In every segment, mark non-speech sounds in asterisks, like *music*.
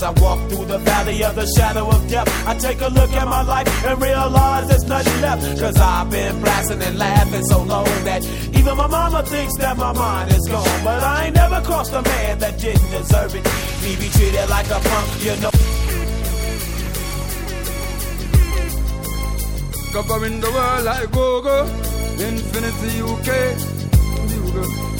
As I walk through the valley of the shadow of death, I take a look at my life and realize there's nothing left. Cause I've been blasting and laughing so long that even my mama thinks that my mind is gone. But I ain't never crossed a man that didn't deserve it. Me be treated like a punk, you know. Covering the world like go-go, Infinity UK.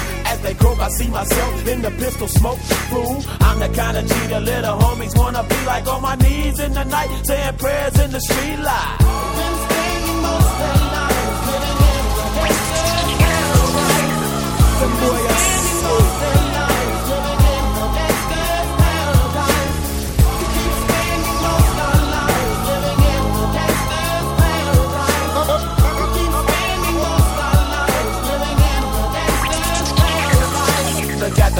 They croak, I see myself in the pistol smoke. Fool, I'm the kind of the little homies wanna be like on my knees in the night, saying prayers in the street light. Most in the desert boy I see.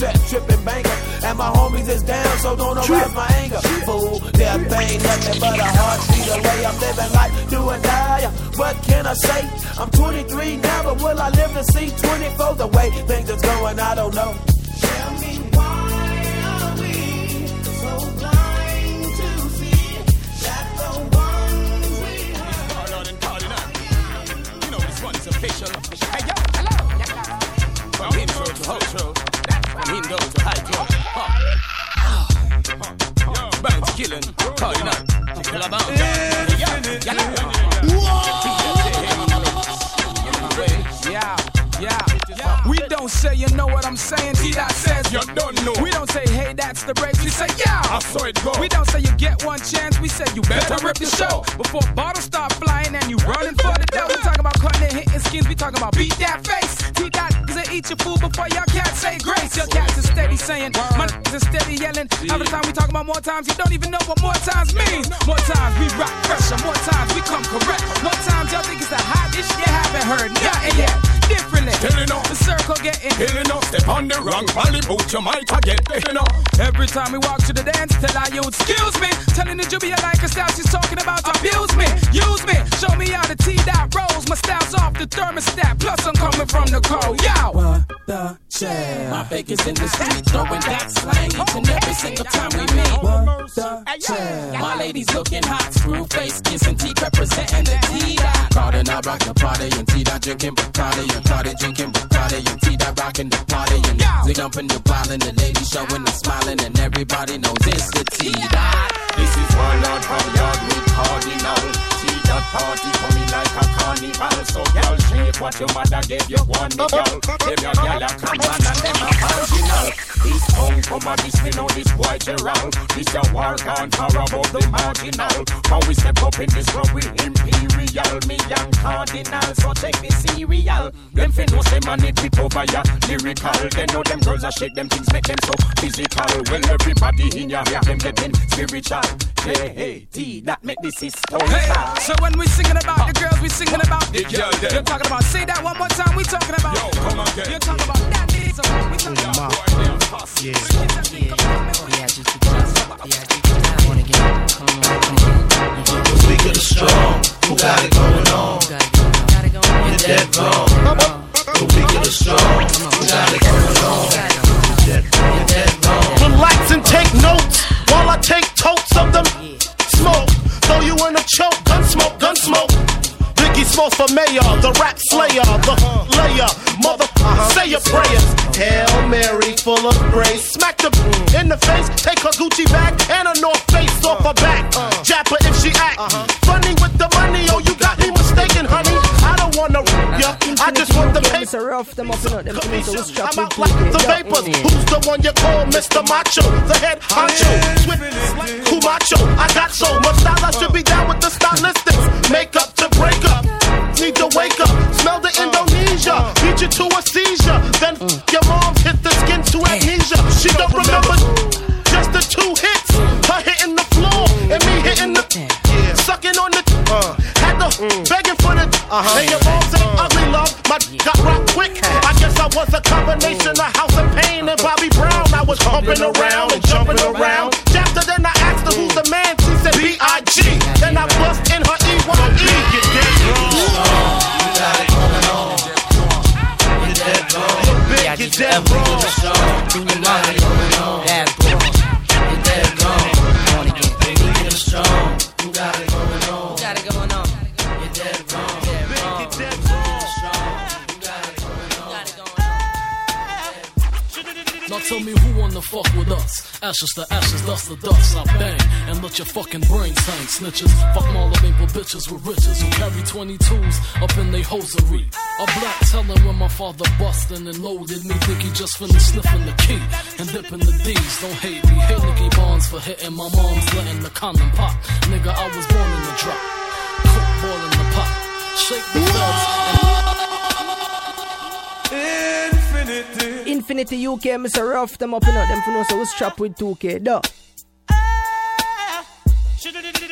set tripping banker. And my homies is down, so don't arouse my anger. Fool, death ain't nothing but a heartbeat away. I'm living life do or die. What can I say? I'm 23 now, but will I live to see 24? The way things is going, I don't know. Tell me why are we so blind to see that the ones we hurt? Hold on and party now. You know this one is official. Hey, yo, hello. From intro to outro. From Indo to hydro. Huh. Bounce killing. Calling out. Chicken about. Yeah, yeah. Yeah. We don't say you know what I'm saying. T that says you don't know. We don't say hey that's the break. We say yeah. I saw it go. We don't say you get one chance. We say you better, better rip the show before bottles start flying and you running for the dough. We talking about cutting and hitting skins. We talking about beat that face. T that is a eat your food before your cat say grace. Your cats is steady saying, my is steady yelling. Every time we talk about more times, you don't even know what more times means. More times we rock pressure. More times we come correct. More times y'all think it's the hottest you haven't heard nothing yet. Differently. Killing up. The circle getting killing up. Step on the wrong valley boot, you might get killing up. Every time we walk to the dance, tell I you excuse me. Telling the Jubia like a style, she's talking about abuse me, use me. Show me how to tee that rolls. My style's off the thermostat. Plus I'm coming from the cold. Yo. What the shell? My baker's in the street throwing that slang each and every single time we meet. What the shell? My lady's looking hot, screw face, kissing teeth, representing the T dot. Cardi now rock the party and T dot drinking Bacardi and Cardi drinking Bacardi and T dot rocking the party and they jumping the wildin', the ladies showing the smiling and everybody knows it's the T dot. This is Warlord from Yard with Kardinal that party for me like a carnival. So girl, shape what your mother gave you one me girl. Them your girl a come on and them a original. This tongue from a this me know this boy Gerald. This your war gone far above the marginal. How we step up in this club with imperial, me young cardinal. So check the cereal. Them fin know say man it tip over ya lyrical. They know them girls a shake them things make them so physical. Well everybody in ya hear them getting spiritual. Hey hey T that make this system. Hey, so when we singing about the girls, we singing about the girls. You're talking about, say that one more time, we talking about. Yo, come on, get. You're talking about that. So we talking about. Yeah, yeah, yeah, just because, yeah, because I wanna get, come on, come on. Speak of the strong, who got it going on? You're dead wrong. The weak of the strong, who got it going on? You're dead wrong. Relax and take notes while I take totes of them smoke. Throw you in a choke, gun smoke, gun smoke. Biggie Smalls for mayor, the rap slayer, the layer, mother, say your prayers. Hail Mary, full of grace. Smack the in the face, take her Gucci bag and a North Face off her back. Jap her if she act. A rough them up them so I'm out like the vapors. Who's the one you call Mr. Macho? The head honcho. Swift like Camacho. I got so much style, I should be down with the stylistics. Makeup to break up. Need to wake up. Smell the uh. Indonesia. Uh. Beat you to a seizure. Then uh. your mom hit the skin to amnesia. She don't remember just the two hits. Her hitting the floor and me hitting the. Sucking on the. Had the mm. begging for the. Uh-huh. And your mom said ugly. My got rock quick. I guess I was a combination of House of Pain and Bobby Brown. I was pumping around and jumping around. After then I asked her who's the man. She said B.I.G. Then I bust in her E.Y.E. Get dead wrong. You got it going on. Get dead wrong. Get just dead wrong. Tell me who wanna fuck with us? Ashes to ashes, dust to dust. I bang and let your fucking brains hang. Snitches, fuck all the maple bitches with riches who carry 22s up in they hosiery. A black telling when my father bustin' and loaded me. Think he just finished sniffing the key and dipping the D's. Don't hate me. Hate Nicky Bonds for hitting my mom's letting the condom pop. Nigga, I was born in the drop. Cook boil in the pot. Shake the feds Infinity. UK, a rough them up in them for no, so we strap with 2K. Duh.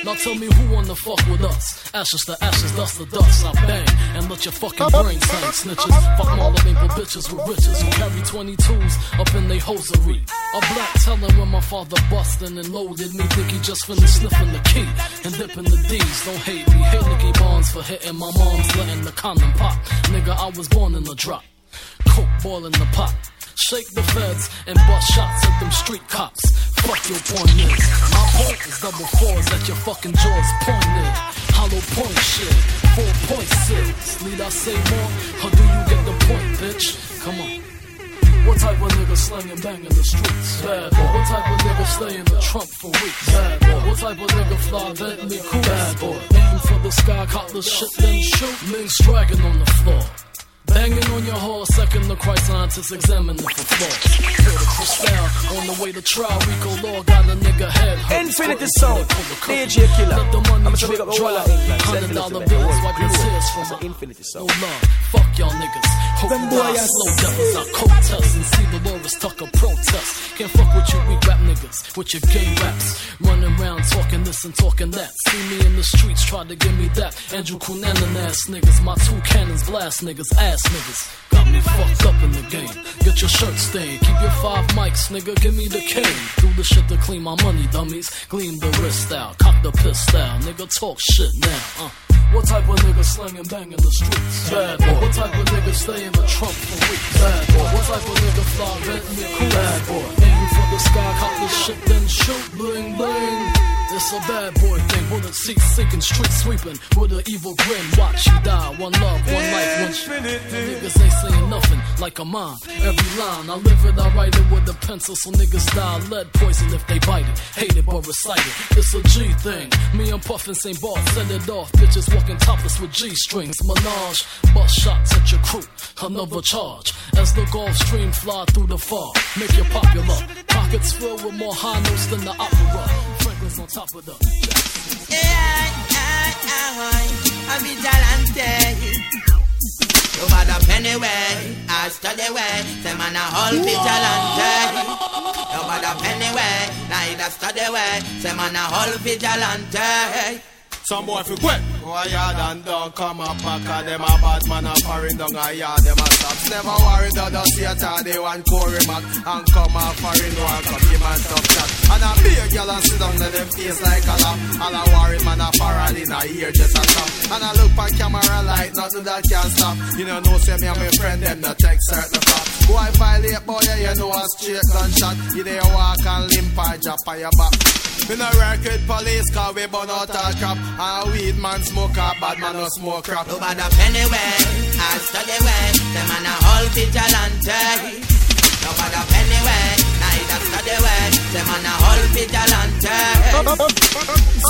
Now tell me who wanna fuck with us? Ashes to ashes, dust to dust. I bang and let your fucking brains hang. Snitches, fuck all the maple bitches with riches who carry 22s up in they hosiery. A black telling when my father bustin' and loaded me. Think he just finished sniffing the key and dipping the D's. Don't hate me. Hate Nicky Bonds for hitting my mom's letting the condom pop. Nigga, I was born in the drop. Coke boil in the pot. Shake the feds and bust shots at them street cops. Fuck your point is. My point is double fours at your fucking jaws pointed. Hollow point shit. Four point six. Need I say more? Or do you get the point, bitch? Come on. What type of nigga slang and bang in the streets? Bad boy. What type of nigga stay in the trunk for weeks? Bad boy. What type of nigga fly Bentley cool? Bad boy. Aim for the sky, caught the shit, then shoot. Links dragging on the floor. Banging on your horse, second the Christ scientists examine it for flaws. The crystal on the way to trial. Rico Law got a nigga head. hurt. Infinity Squirting Sound, in the cover. DJ Killer. Let the money I'ma drip big up the dry. whole of Hundred dollar it to me. bills, wipe your tears from my an Infinity no love. Fuck y'all niggas. Hope Them boy slow devils. I protest and see the Loris Tucker protest. Can't fuck with you weak rap niggas with your gay raps. Running around talking this and talking that. See me in the streets, try to give me that. Andrew Cunanan ass niggas. My two cannons blast niggas, ass niggas. Got me fucked up in the game. Get your shirt stained. Keep your five mics, nigga. Give me the cane. Do the shit to clean my money, dummies. Gleam the wrist out. Cock the pistol. Nigga, talk shit now. Uh. What type of nigga slang bang in the streets? Bad boy. What type of nigga stay in the trunk for weeks? Bad boy. What type of nigga fly Bentley cool? Bad boy. Aim for the sky, cop the shit, then shoot. Bling bling. It's a bad boy thing. Bullet seat sinking, street sweeping with an evil grin. Watch you die. One love, one life, one shit. Niggas ain't saying nothing like a mom. Every line I live it, I write it with a pencil. So niggas die lead poison if they bite it. Hate it but recite it. It's a G thing. Me and Puff in St. Bart send it off. Bitches walking topless with G strings. Menage, bust shots at your crew. Another charge as the Gulf Stream fly through the fog. Make you popular. Pockets filled with more high notes than the opera. Fragrance on top of the. I'm vigilante. Over the penny way, I study way. Say man a whole vigilante. Over the penny way, neither study way. Say man a whole vigilante. Some boy fi quit. Go a yard and don't come pack of them a bad man a foreign down a yard them a stops. Never worry the theater they want Corey Mac and come a foreign one come give man tough chat. And a beer girl and sit down to them face like a lamb. All a worry man a parrot in a ear just a stop. And I look on camera like nothing that can stop. You know no say me and my friend them no take certain cops. Go I violate boy you know a straight gunshot. You there walk and limp or drop on your back. We no work with police cause we burn out all crap And weed man smoke a bad man no smoke crap Over the penny way, I study way. Say man a whole vigilante. Over the penny way, neither study way. Say man a whole vigilante.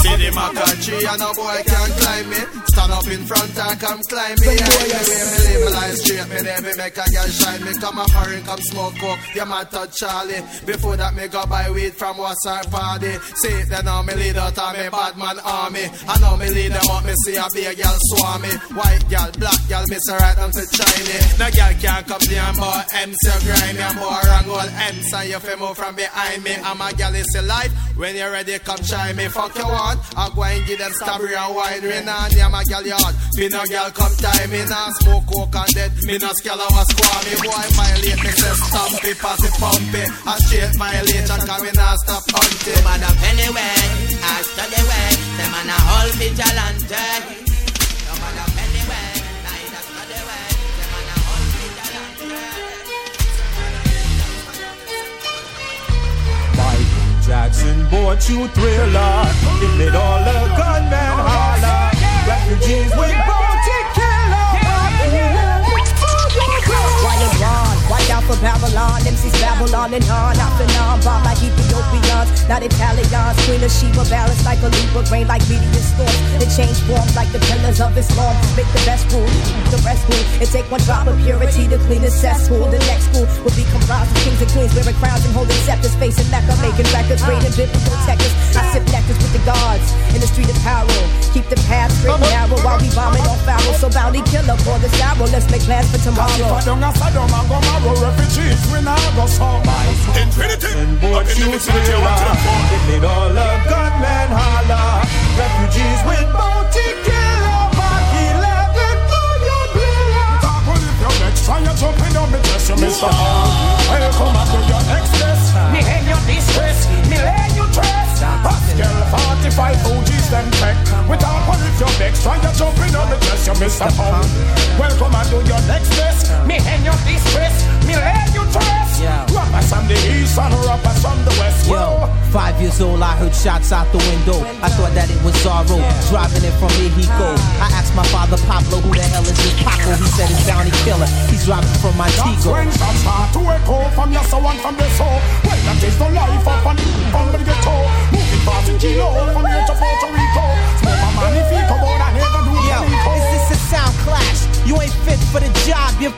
See the maca tree and no boy can climb it Stand up in front and come climb me. Yeah, me way me live my life straight. Me never make a girl shine. Me come a foreign, come smoke coke. You man touch Charlie. Before that me go buy weed from Wassar party. See it then now me lead out of me bad man army. I know me lead them up. Me see a big girl swarm me. White girl, black girl, me say right down to China. No girl can't complain about M so grimy. I'm more wrong all M so you feel move from behind me. I'm a girl is a life. When you're ready, come try me. Fuck you want. I go and give them strawberry and wine. Rain on yeah, my girl yard. Me no girl come time me nah smoke coke and dead. Me no scale of a squad. Me boy violate me say stamp it, pass it, pump it. I straight violation cause me nah stop hunting. No matter anyway, I study way. Them man a whole vigilante. Jackson bought you thriller. It made all the gunmen holler. Refugees with bounty for Babylon. MCs Babylon and on. Off and on. Like Ethiopians. Not Italians. Queen of Sheba. Balance like a Libra. Grain like meteor storms. It change forms like the pillars of Islam. Make the best rule. The rest rule. It take one drop of purity to clean the cesspool. The next school will be comprised of kings and queens. Wearing crowns and holding scepters. Facing Mecca. Making records. Raiding biblical texters. I sip nectars with the gods. In the street of peril. Keep the path straight and narrow. While we bombing on Pharaoh. So bounty killer for this arrow. Let's make plans for tomorrow. Sodom and Sodom and Gomorrah refugees we now go so Infinity and bought you thriller It made all the gunmen holler Refugees with bounty killer Mark 11 for your thriller Talk with if you're next Try and jump in on me dress you Mr. Hall Welcome back to your express. Me hang your distress. Me lay you dress. Pascal 45 OGs them tech We talk with if you're next Try and jump in on me dress you Mr. Hall Welcome back to your next dress Me hang your distress five I heard shots out the window. I thought that it was Zorro, driving it from Mexico. I asked my father Pablo, who the hell is this Paco? He said it's Bounty Killer. He's driving from Montego. when shots start to echo from your soul and from your soul. Well, that is the life of an from the ghetto. Moving past in kilo from here to Puerto Rico. Smoke a magnifico, but I never do Yo, is this a sound clash? You ain't fit for the job, you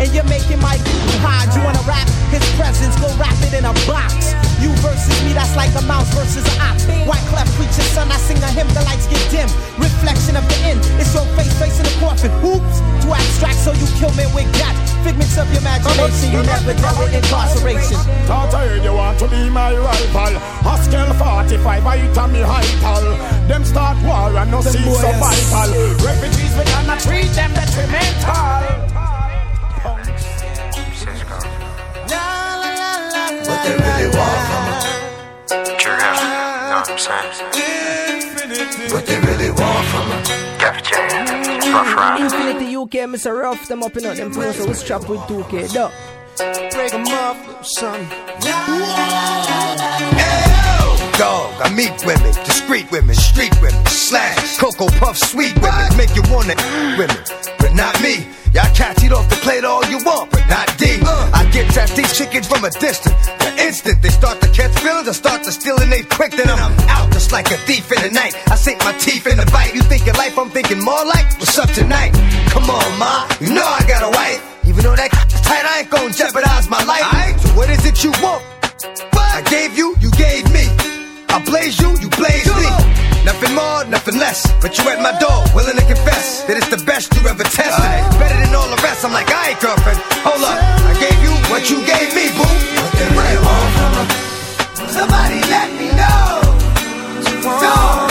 and you're making my hide. You wanna rap? His presence go rap it in a box. You versus me, that's like a mouse versus an ox. Wyclef preacher, son, I sing a hymn, the lights get dim. Reflection of the end, it's your face facing the coffin. Oops, too abstract, so you kill me with that. Figments of your imagination, you never dealt with incarceration. Thought I heard you want to be my rival. Haskell 45, I hit on me high tall. Them start war and no see survival. Refugees, we cannot treat them detrimental. What they really want from her. True, know what I'm saying? What they really want from her. Cafeteria, rough rider. Infinity UK, Mr. Rough them up in you them flows, so we strap with 2K. Duh. Break 'em up, son. Dog, I meet women, discreet women, street women, slash, cocoa puff, sweet women, make you wanna women, but not me. Y'all cats eat off the plate all you want, but not D. I get at these chickens from a distance. The instant they start to catch feelings, I start to steal and they quick, then I'm out just like a thief in the night. I sink my teeth in the bite. You thinking life, I'm thinking more like what's up tonight. Come on, ma, you know I got a wife. Even though that tight, I ain't gonna jeopardize my life. So what is it you want? What? I gave you, you gave me. I blaze you, you blaze me. Nothing more, nothing less. But you at my door, willing to confess that it's the best you ever tested. Better than all the rest. I'm like, I ain't girlfriend. Hold up, I gave you what you gave me, boo. What they really want from her? Somebody let me know. Dog,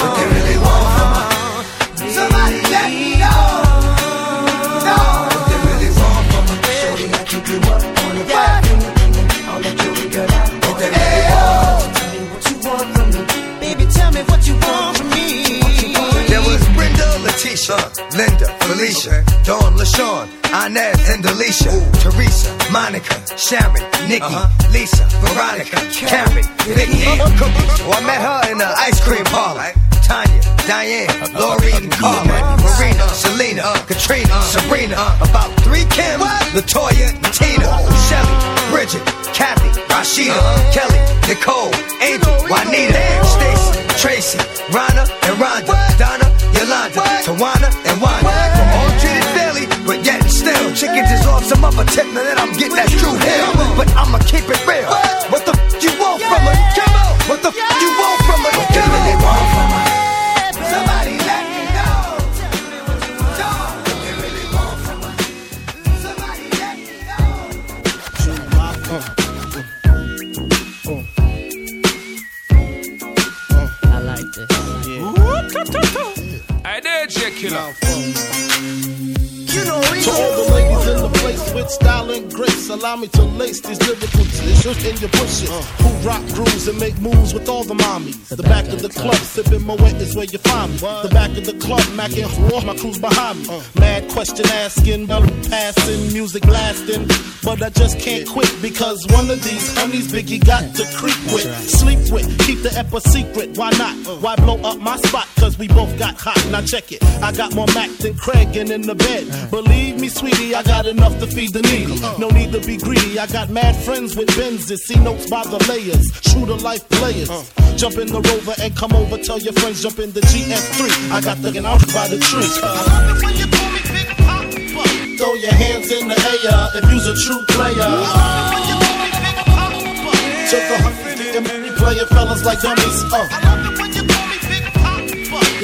Linda, Felicia, Dawn, LaShawn, Inez, and Alicia, Teresa, Monica, Sharon, Nikki, Lisa, Veronica, Karen, Vicky, Oh, I met her in the ice cream parlor. Tanya, Diane, Lori, and Carmen, Marina, Selena, Katrina, Sabrina, about three Kim, Latoya, Tina, Shelly, Bridget, Kathy, Rashida, Kelly, Nicole, Angel, Juanita, Stacy, Tracy, Rana, and Rhonda, Donna, Yolanda, Tawana, and Wanda. All treated fairly, but yet still. Chickens is off some other tip, now that I'm getting that true hell. But I'ma keep it real. What the f you want from on. What the f you want Killer. To all the ladies in the place with style and grace, allow me to lace these lyrical tissues in your bushes. Who rock grooves and make moves with all the mommies. The back of the club, sipping my wet is where you find me. The back of the club, macking for my crew's behind me. Mad question asking, passing, music lasting. But I just can't quit because one of these honeys Biggie got to creep with, sleep with, keep the ep a secret. Why not? Why blow up my spot? Cause we both got hot. Now check it. I got more Mac than Craig and in the bed. Believe me, sweetie, I got enough to feed the needy. No need to be greedy. I got mad friends with Benzes. See notes by the layers. True to life players. Jump in the rover and come over. Tell your friends, jump in the GS3. I got the out by the tree. Throw your hands in the air if you's a true player. Took a hundred and many player fellas like dummies. Uh.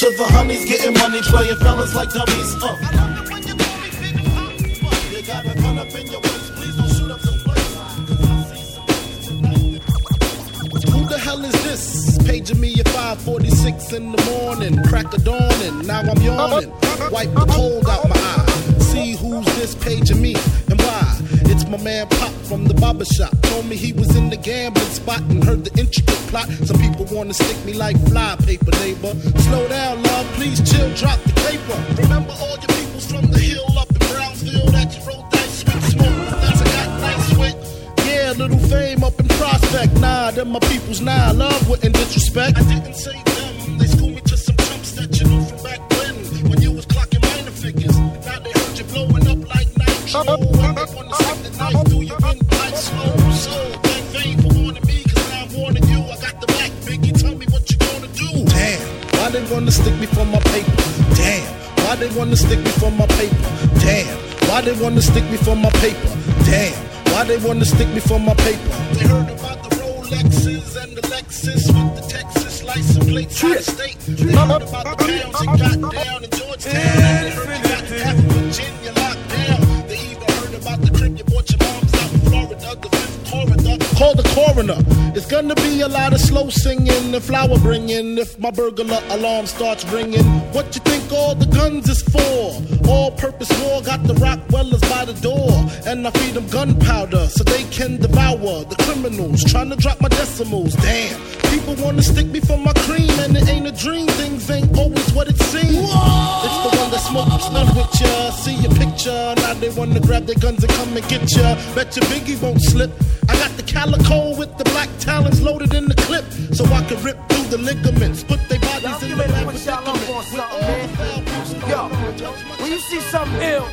To the honeys getting money, playing fellas like dummies. Uh. You got a gun up in your waist, please don't shoot up the place. Who the hell is this? Paging me at 5:46 in the morning, crack of dawning. Now I'm yawning, wipe the cold out my eye. See who's this paging me and why? My man Pop from the barber shop. Told me he was in the gambling spot and heard the intricate plot. Some people wanna stick me like fly paper, neighbor. Slow down, love, please chill, drop the paper. Remember all your peoples from the hill up in Brownsville that you rolled dice with, smoke that's I got nice with. Yeah, little fame up in Prospect. Nah, them my peoples now. Love wouldn't disrespect. I didn't say them. They schooled me to some chumps that you know from back when. When you was clocking minor figures. Now they heard you blowing up like nitro. And they wanna stick the knife through your slow. So, thank fame for warning me. Cause now I'm warning you. I got the back, Biggie. Tell me what you gonna do. Damn. Why they wanna stick me for my paper? Damn. Why they wanna stick me for my paper? Damn. Why they wanna stick me for my paper? Damn. Why they wanna stick me for my paper? They heard about the Rolexes and the Lexus with the Texas license plates out of state. They heard about the pounds it got down in Georgetown. And they heard you got half of Virginia about the trip you bought your mom's out Florida, the fifth corridor. Call the coroner. It's gonna be a lot of slow singing and flower bringing if my burglar alarm starts ringing. What you think all the guns is for? All purpose war got the Rottweilers by the door. And I feed them gunpowder so they can devour the criminals. Trying to drop my decimals. Damn. People wanna stick me for my cream and it ain't a dream. Things ain't always what it seems. It's the one that smokes none with ya. See your picture. Now they wanna grab their guns and come and get ya. Bet your Biggie won't slip. I got the calico with the black talons loaded in the clip. So I can rip through the ligaments. Put their bodies in the predicament. With all the foul boots, Yo, when you see something ill,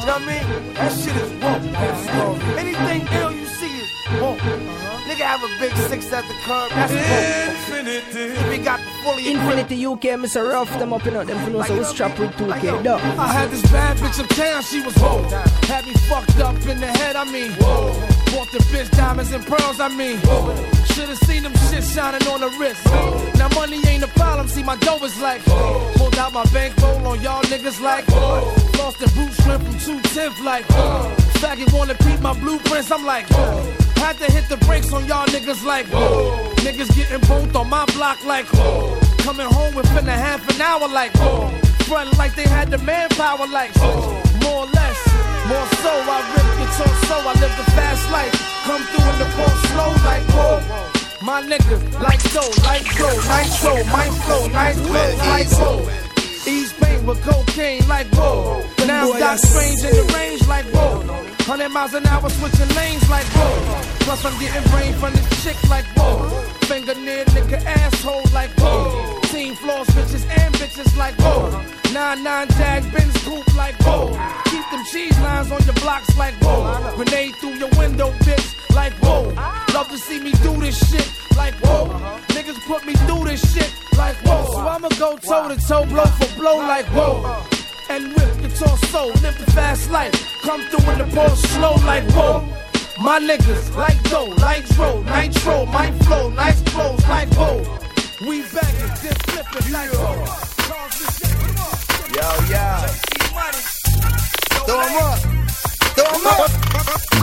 you know what I mean? That shit is woke. Anything ill you see is woke. Nigga have a big six at the curb, that's woke. If he got the fully Infinity UK, Mr. Rough them up in uh, them for no so we strap with 2K. Duh. I had this bad bitch uptown, she was whoa. Had me fucked up in the head, I mean. Whoa. Bought the bitch diamonds and pearls, I mean. Whoa. Should've seen them shit shining on the wrist. Now money ain't a problem, see my dough is like. Pulled out my bankroll on y'all niggas like. Lost the boot shrimp from 210th like. Faggot wanna peep my blueprints, I'm like. Had to hit the brakes on y'all niggas like. Niggas getting both on my block like. Coming home within a half an hour like. Front like they had the manpower like. More so, I rip guitar so I live the fast life. Come through in the ball slow like whoa. My nigga, like so, like so, nice so, my flow, nice flow, like so. East Bank with cocaine like whoa. Now Doc Strange in the range like whoa. 100 miles an hour switching lanes like whoa. Plus I'm getting brain from this chick like whoa. Finger near nigga asshole like whoa. Team floors bitches and bitches like whoa. Nine nine jag Benz coupe like whoa. Keep them cheese lines on your blocks like whoa. Grenade through your window bitch like whoa. Love to see me do this shit like whoa. Niggas put me through this shit like whoa. So I'ma go toe to toe, blow for blow like whoa. And whip guitar soul, live the fast life. Come through in the ball slow like whoa. My niggas like dough, like dro, nitro, my flow, nice clothes like whoa. We back and then flip it like. Yo, yo. Throw 'em up. Throw 'em up.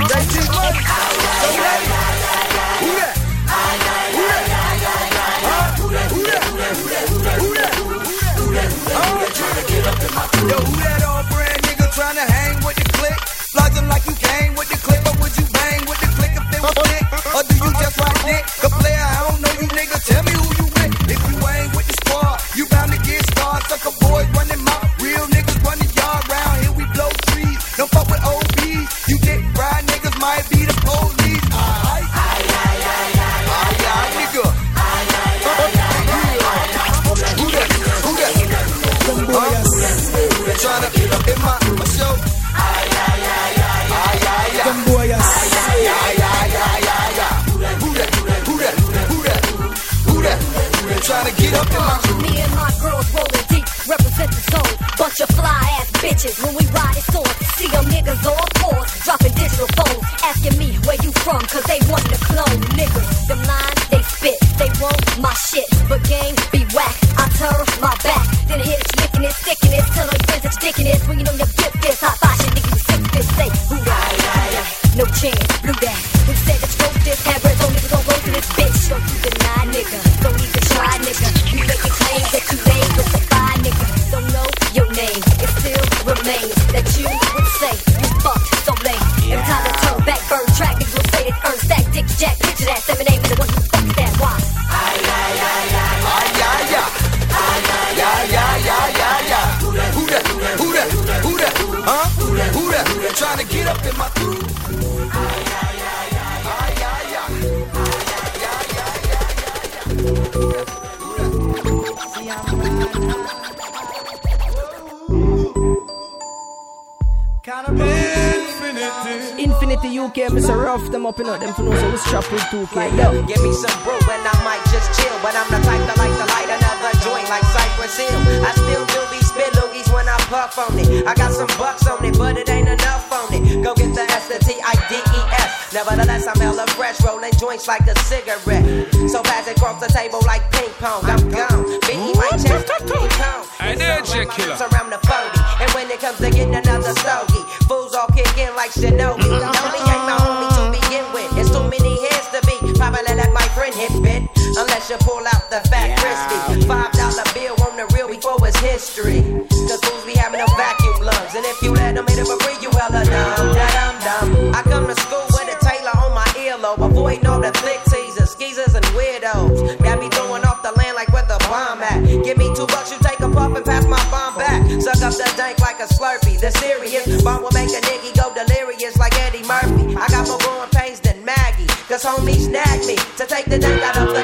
They see money. Who that? Who that? Who that? Who that? Who that? Who that? Yo, who that all brand nigga tryna hang with the click? Lodge like you came with the click, or would you bang with the click if it was thick? Or do you just ride dick? The player, I don't know you nigga, tell me who trap bomb at. Give me two bucks, you take a puff and pass my bomb back. Suck up the dank like a slurpee. The serious bomb will make a nigga go delirious like Eddie Murphy. I got more growing pains than Maggie. Cause homies snagged me to take the dank out of the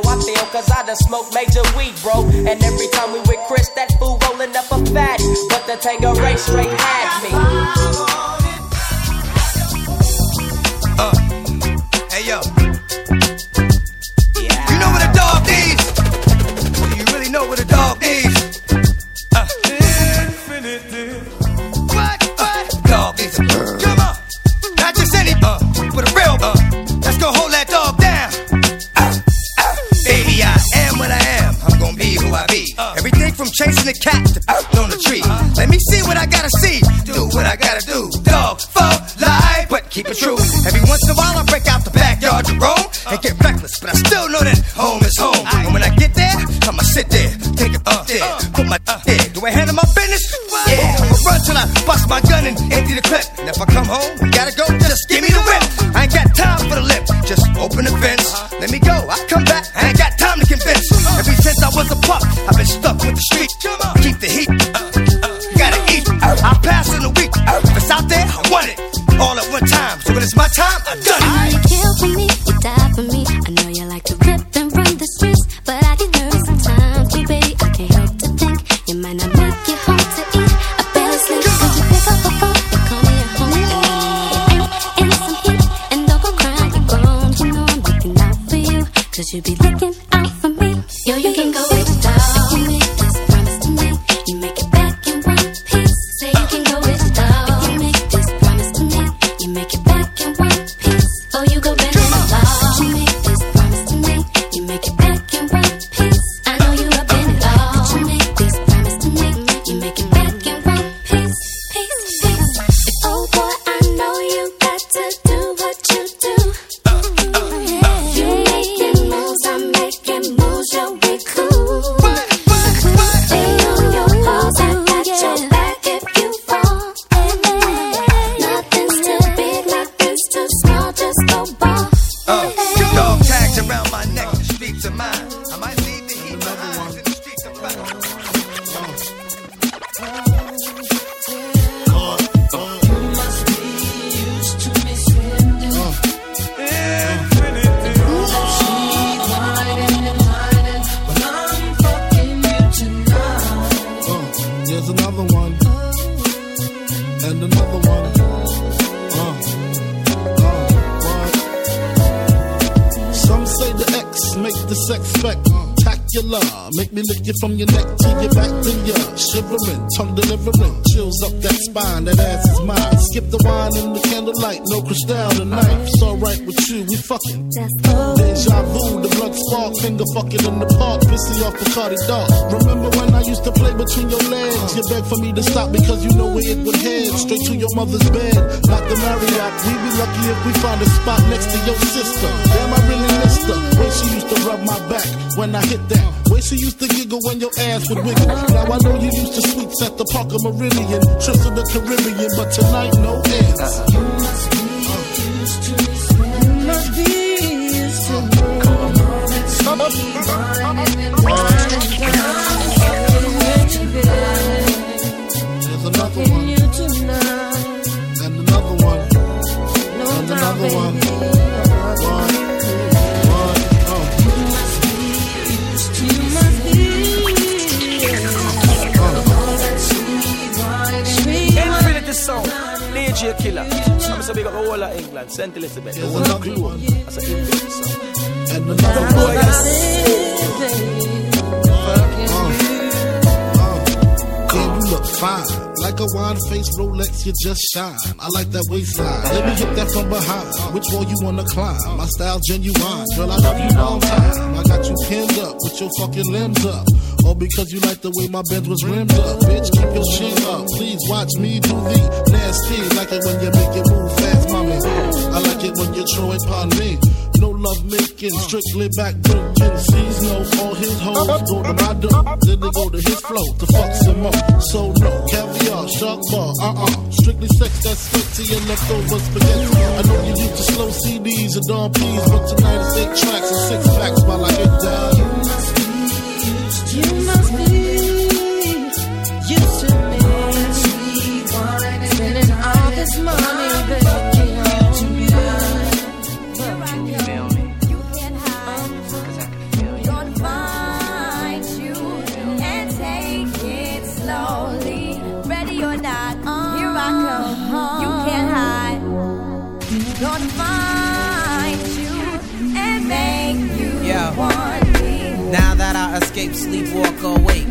feel cause I done smoked major weed, bro. And every time we with Chris, that fool rolling up a fatty. But the Tanqueray straight had me. From chasing the cat to on the tree. Let me see what I gotta see. Do what I gotta do. Dog for life, but keep it true. Every once in a while I break out the backyard to roam and get reckless, but I still know that home is home. And when I get there, I'ma sit there, take it up there, put my there. Do I handle my business? Yeah, I'ma run till I bust my gun and empty the clip. And if I come home, gotta go, just give me the whip. Open the fence. Let me go, I come back, I ain't got time to convince. Ever since I was a pup, I've been stuck with the street. Keep the heat, gotta eat. I pass in a week. If it's out there, I want it. All at one time. So when it's my time, I done it. Lucky if we find a spot next to your sister. Damn, I really missed her. Way she used to rub my back when I hit that. Way she used to giggle when your ass would wiggle. Now I know you used to sweets at the Parker Meridien, trips to the Caribbean, but tonight no ends. You must Killer. I'm so big up the whole of England, St. Elizabeth. Here's another one. That's an Infinity Sound. And another Boy, one. You look fine. Like a wine face Rolex, you just shine. I like that waistline. Let me hit that from behind. Which wall you wanna climb? My style genuine. Girl, I love you long time. I got you pinned up with your fucking limbs up. All because you like the way my bed was rimmed up. Bitch, keep your chin up. Please watch me do the nasty. Like it when you make it move fast, mommy. I like it when you throw it upon me. No love making strictly back. Sees no all his hoes go to my door, then they go to his flow to fuck some more. So no caviar, shark bar, uh uh. Strictly sex that's to your leftover spaghetti. I know you need to slow CDs and Don P's, but tonight it's eight tracks and six packs while I get down. You must be used Escape, sleep, walk awake.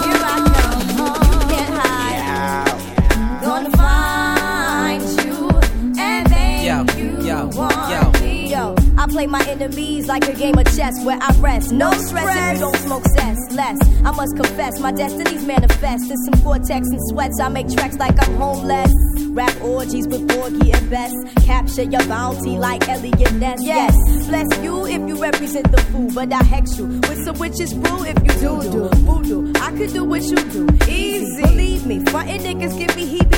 play my enemies like a game of chess where I rest. No stress if you don't smoke cess. Less, I must confess, my destinies manifest. In some cortex and sweats, I make tracks like I'm homeless. Rap orgies with Porgy and Bess. Capture your bounty like Eliot Ness. Yes, bless you if you represent the fool, but I hex you with some witches brew if you do do voodoo. I could do what you do, easy. Believe me, frontin' niggas give me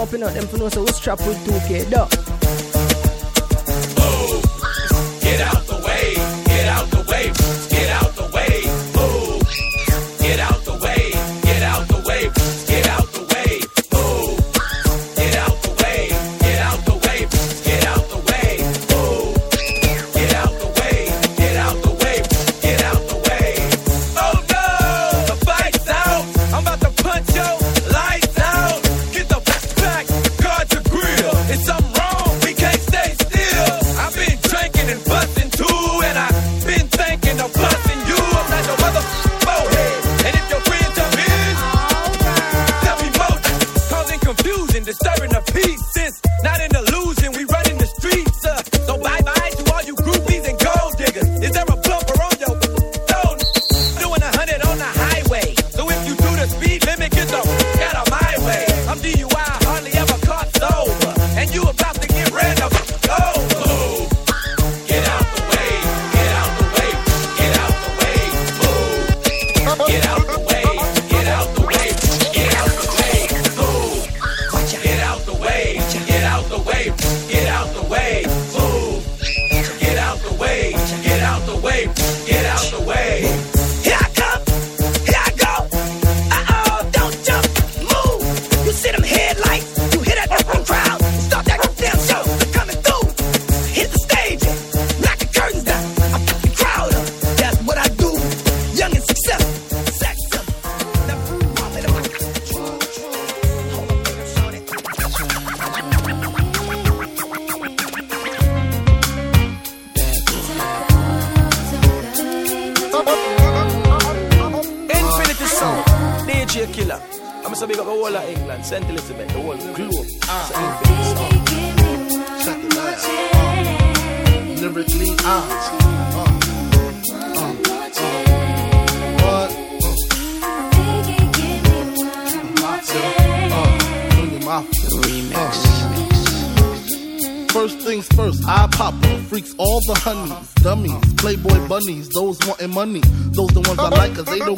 up, you them for know so we strap with 2K, duh.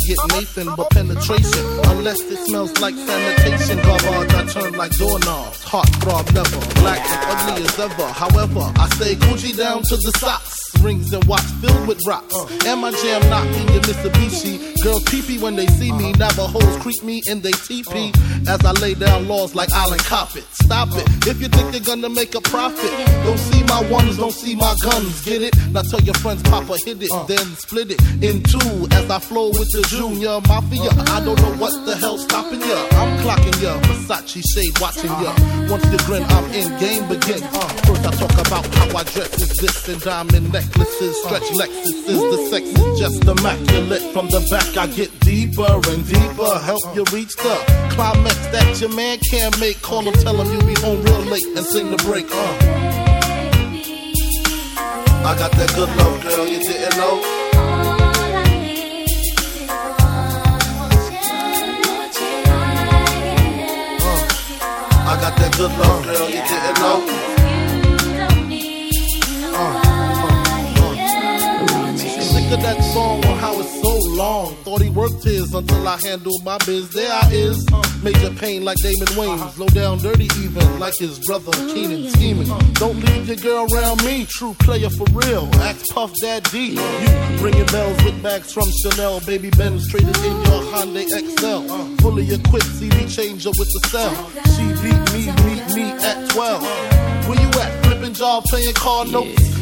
Get Nathan but penetration. Unless it smells like sanitation. Garbage, I turn like doorknobs. Heart throb never, black and ugly as ever. However, I stay Coogi down to the socks. Rings and watch filled with rocks. And my jam knocking your Mitsubishi. Girls peepee when they see me. Navajos creep me in they teepee. As I lay down laws like Island Coppet. Stop it. If you think you're gonna make a profit, don't see my ones, don't see my guns. Get it? Now tell your friends, Papa hit it, uh. then split it in two. As I flow with the Junior Mafia. I don't know what the hell's stopping ya. I'm clocking ya. Versace shade watching ya. Uh-huh. Once you grin, I'm in. Game begin. Uh, first I talk about how I dress is this and diamond necklaces, stretch uh. Lexuses. The sex is just immaculate. From the back I get deeper and deeper. Help you reach the that your man can't make. Call him, tell him you'll be home real late and sing the break. Uh. I got that good love, girl, you didn't know. Uh. I got that good love, girl, you didn't know. Sick of that song on how it's so long. Thought he worked his until I handled my biz. There I is. Major pain like Damon Wayans. Low down dirty even like his brother Keenen scheming. Don't leave your girl around me. True player for real. Axe Puff Daddy. You ringing bells with bags from Chanel. Baby Benz traded in your Hyundai Excel. Fully equipped CD changer with the cell. She beat me, meet me at 12. Where you at? Flipping job, playing car notes.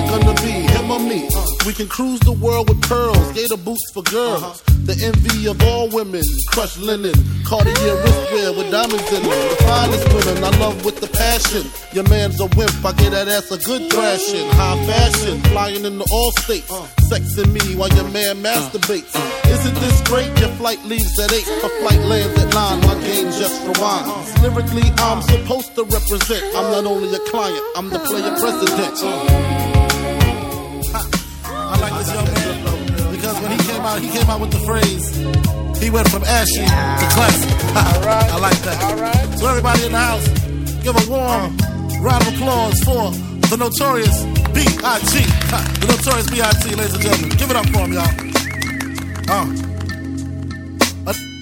It gonna be? Him or me? Uh. We can cruise the world with pearls, gator boots for girls. Uh-huh. The envy of all women, crushed linen, Cartier wristwear with diamonds in them. The finest women I love with the passion. Your man's a wimp, I get that ass a good thrashing. High fashion, flying into all states. Uh. Sexing me while your man uh. masturbates. Isn't this great? Your flight leaves at 8, her flight lands at 9. My game just rewinds. Lyrically, I'm supposed to represent. I'm not only a client, I'm the player president. I like this young man because when he came out, he came out with the phrase. He went from ashy to classic. *laughs* I like that. So everybody in the house, give a warm round of applause for the notorious B.I.G. *laughs* The notorious B.I.G. Ladies and gentlemen, give it up for him, y'all. Uh.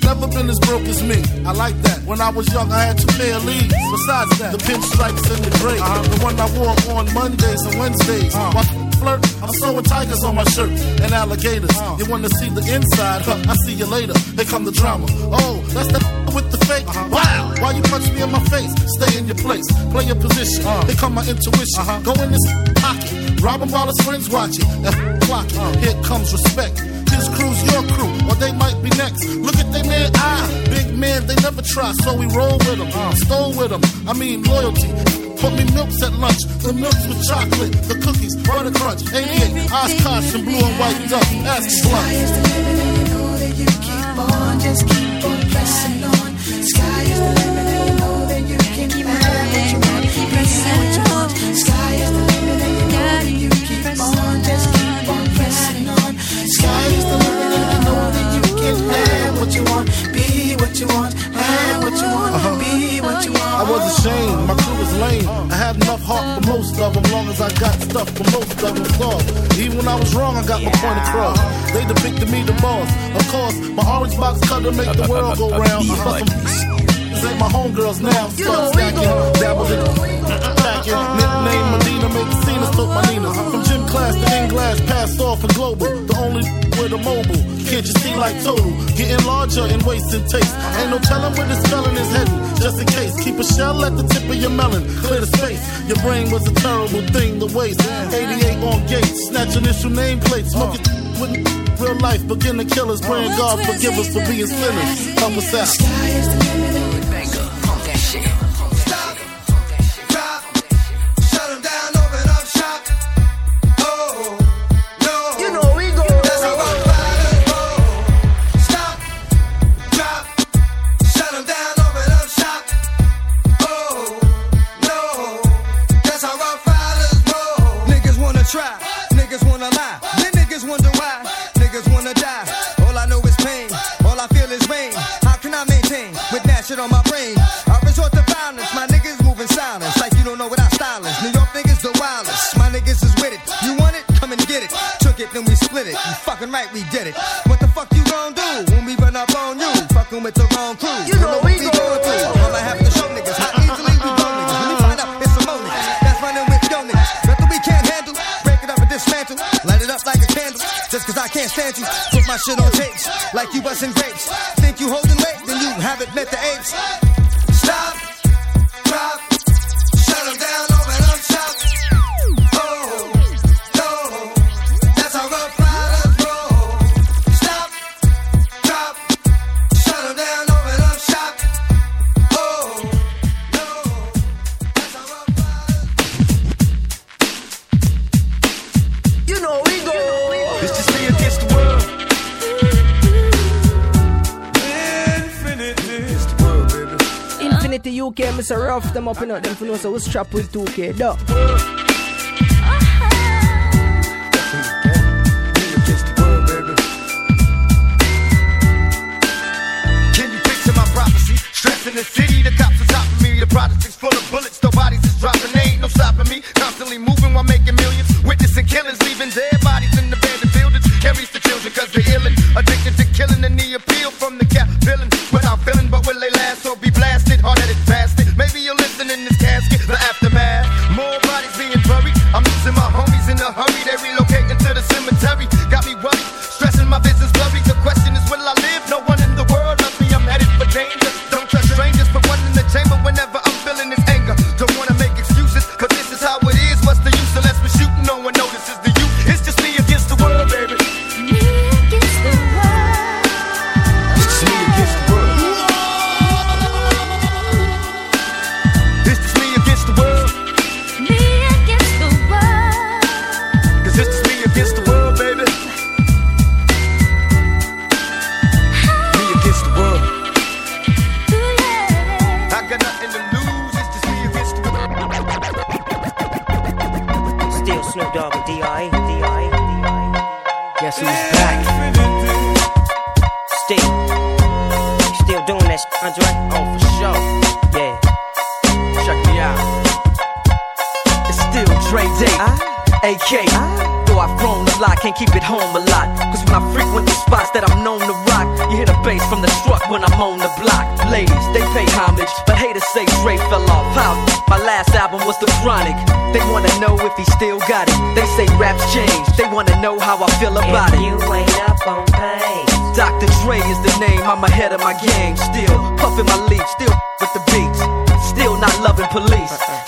Never been as broke as me. I like that. When I was young, I had two pair of leaves. Besides that, the pinstripes and the gray. The one I wore on Mondays and Wednesdays. While flirt, I'm sewing tigers on my shirt and alligators. You wanna see the inside? Huh, I see you later. Here come the drama. Oh, that's the with the fake. Uh-huh. Wow, why you punch me in my face? Stay in your place, play your position. Uh-huh. Here come my intuition. Uh-huh. Go in this pocket, rob 'em while his friends watching. And clock it. Here comes respect. His crew's your crew, or they might be next. Look at they man, ah, big man, they never try, so we roll with them, stole with them. I mean, loyalty. Put me milks at lunch, the milks with chocolate, the cookies, butter crunch, 88, Oshkosh, and blue and white duck. Ask Blunt. Just keep on pressing on. Sky is the limit, and you know that you can keep have what you want. Keep what you want. Sky is the limit, and you know that you keep on. Just keep on pressing on. Sky is the limit, and you know that you can have what you want. Be what you want. Of them, long as I got stuff for most of them soft. Even when I was wrong, I got my point across. They depicted me the boss. Of course, my orange box cutter make the world go round. *laughs* This ain't *laughs* my homegirls now. Start stacking, dabbled in *laughs* packing. Nickname Medina, make the scenes, took my Nina. From gym class to in glass, passed off for global. The only with murder mobile. Can't you see like total? Getting larger in waist and taste. Ain't no telling where this felon is heading. Just in case, keep a shell at the tip of your melon. Clear the space. Your brain was a terrible thing to waste. 88 on gates, snatch initial nameplates, smoking *laughs* with real life. Begin to kill us, praying God forgive us for being sinners. Help us out. Stand you. Put my shit on tapes like you busting grapes. Think you holding weight, then you haven't met the apes. Stop, drop, 2K, Mr. Rough them up, you them for no so we strap with 2K, duh. They wanna know if he still got it. They say raps change, they wanna know how I feel about it. You ain't up on pain. Dr. Dre is the name, I'm ahead of my game. Still puffin' my leaf, still with the beats. Still not loving police.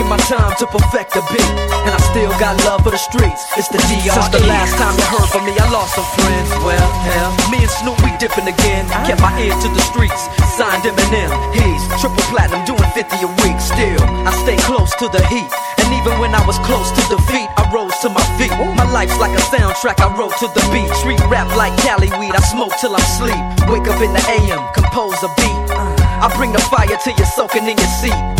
taking my time to perfect the beat, and I still got love for the streets. It's the DRE. Since the last time you heard from me, I lost some friends. Well, hell, me and Snoop we dipping again. Kept my ear to the streets. Signed Eminem. He's triple platinum, doing 50 a week. Still, I stay close to the heat. And even when I was close to defeat, I rose to my feet. My life's like a soundtrack, I wrote to the beat. Street rap like Cali weed, I smoke till I'm sleep. Wake up in the AM, compose a beat. I bring the fire till you're soaking in your seat.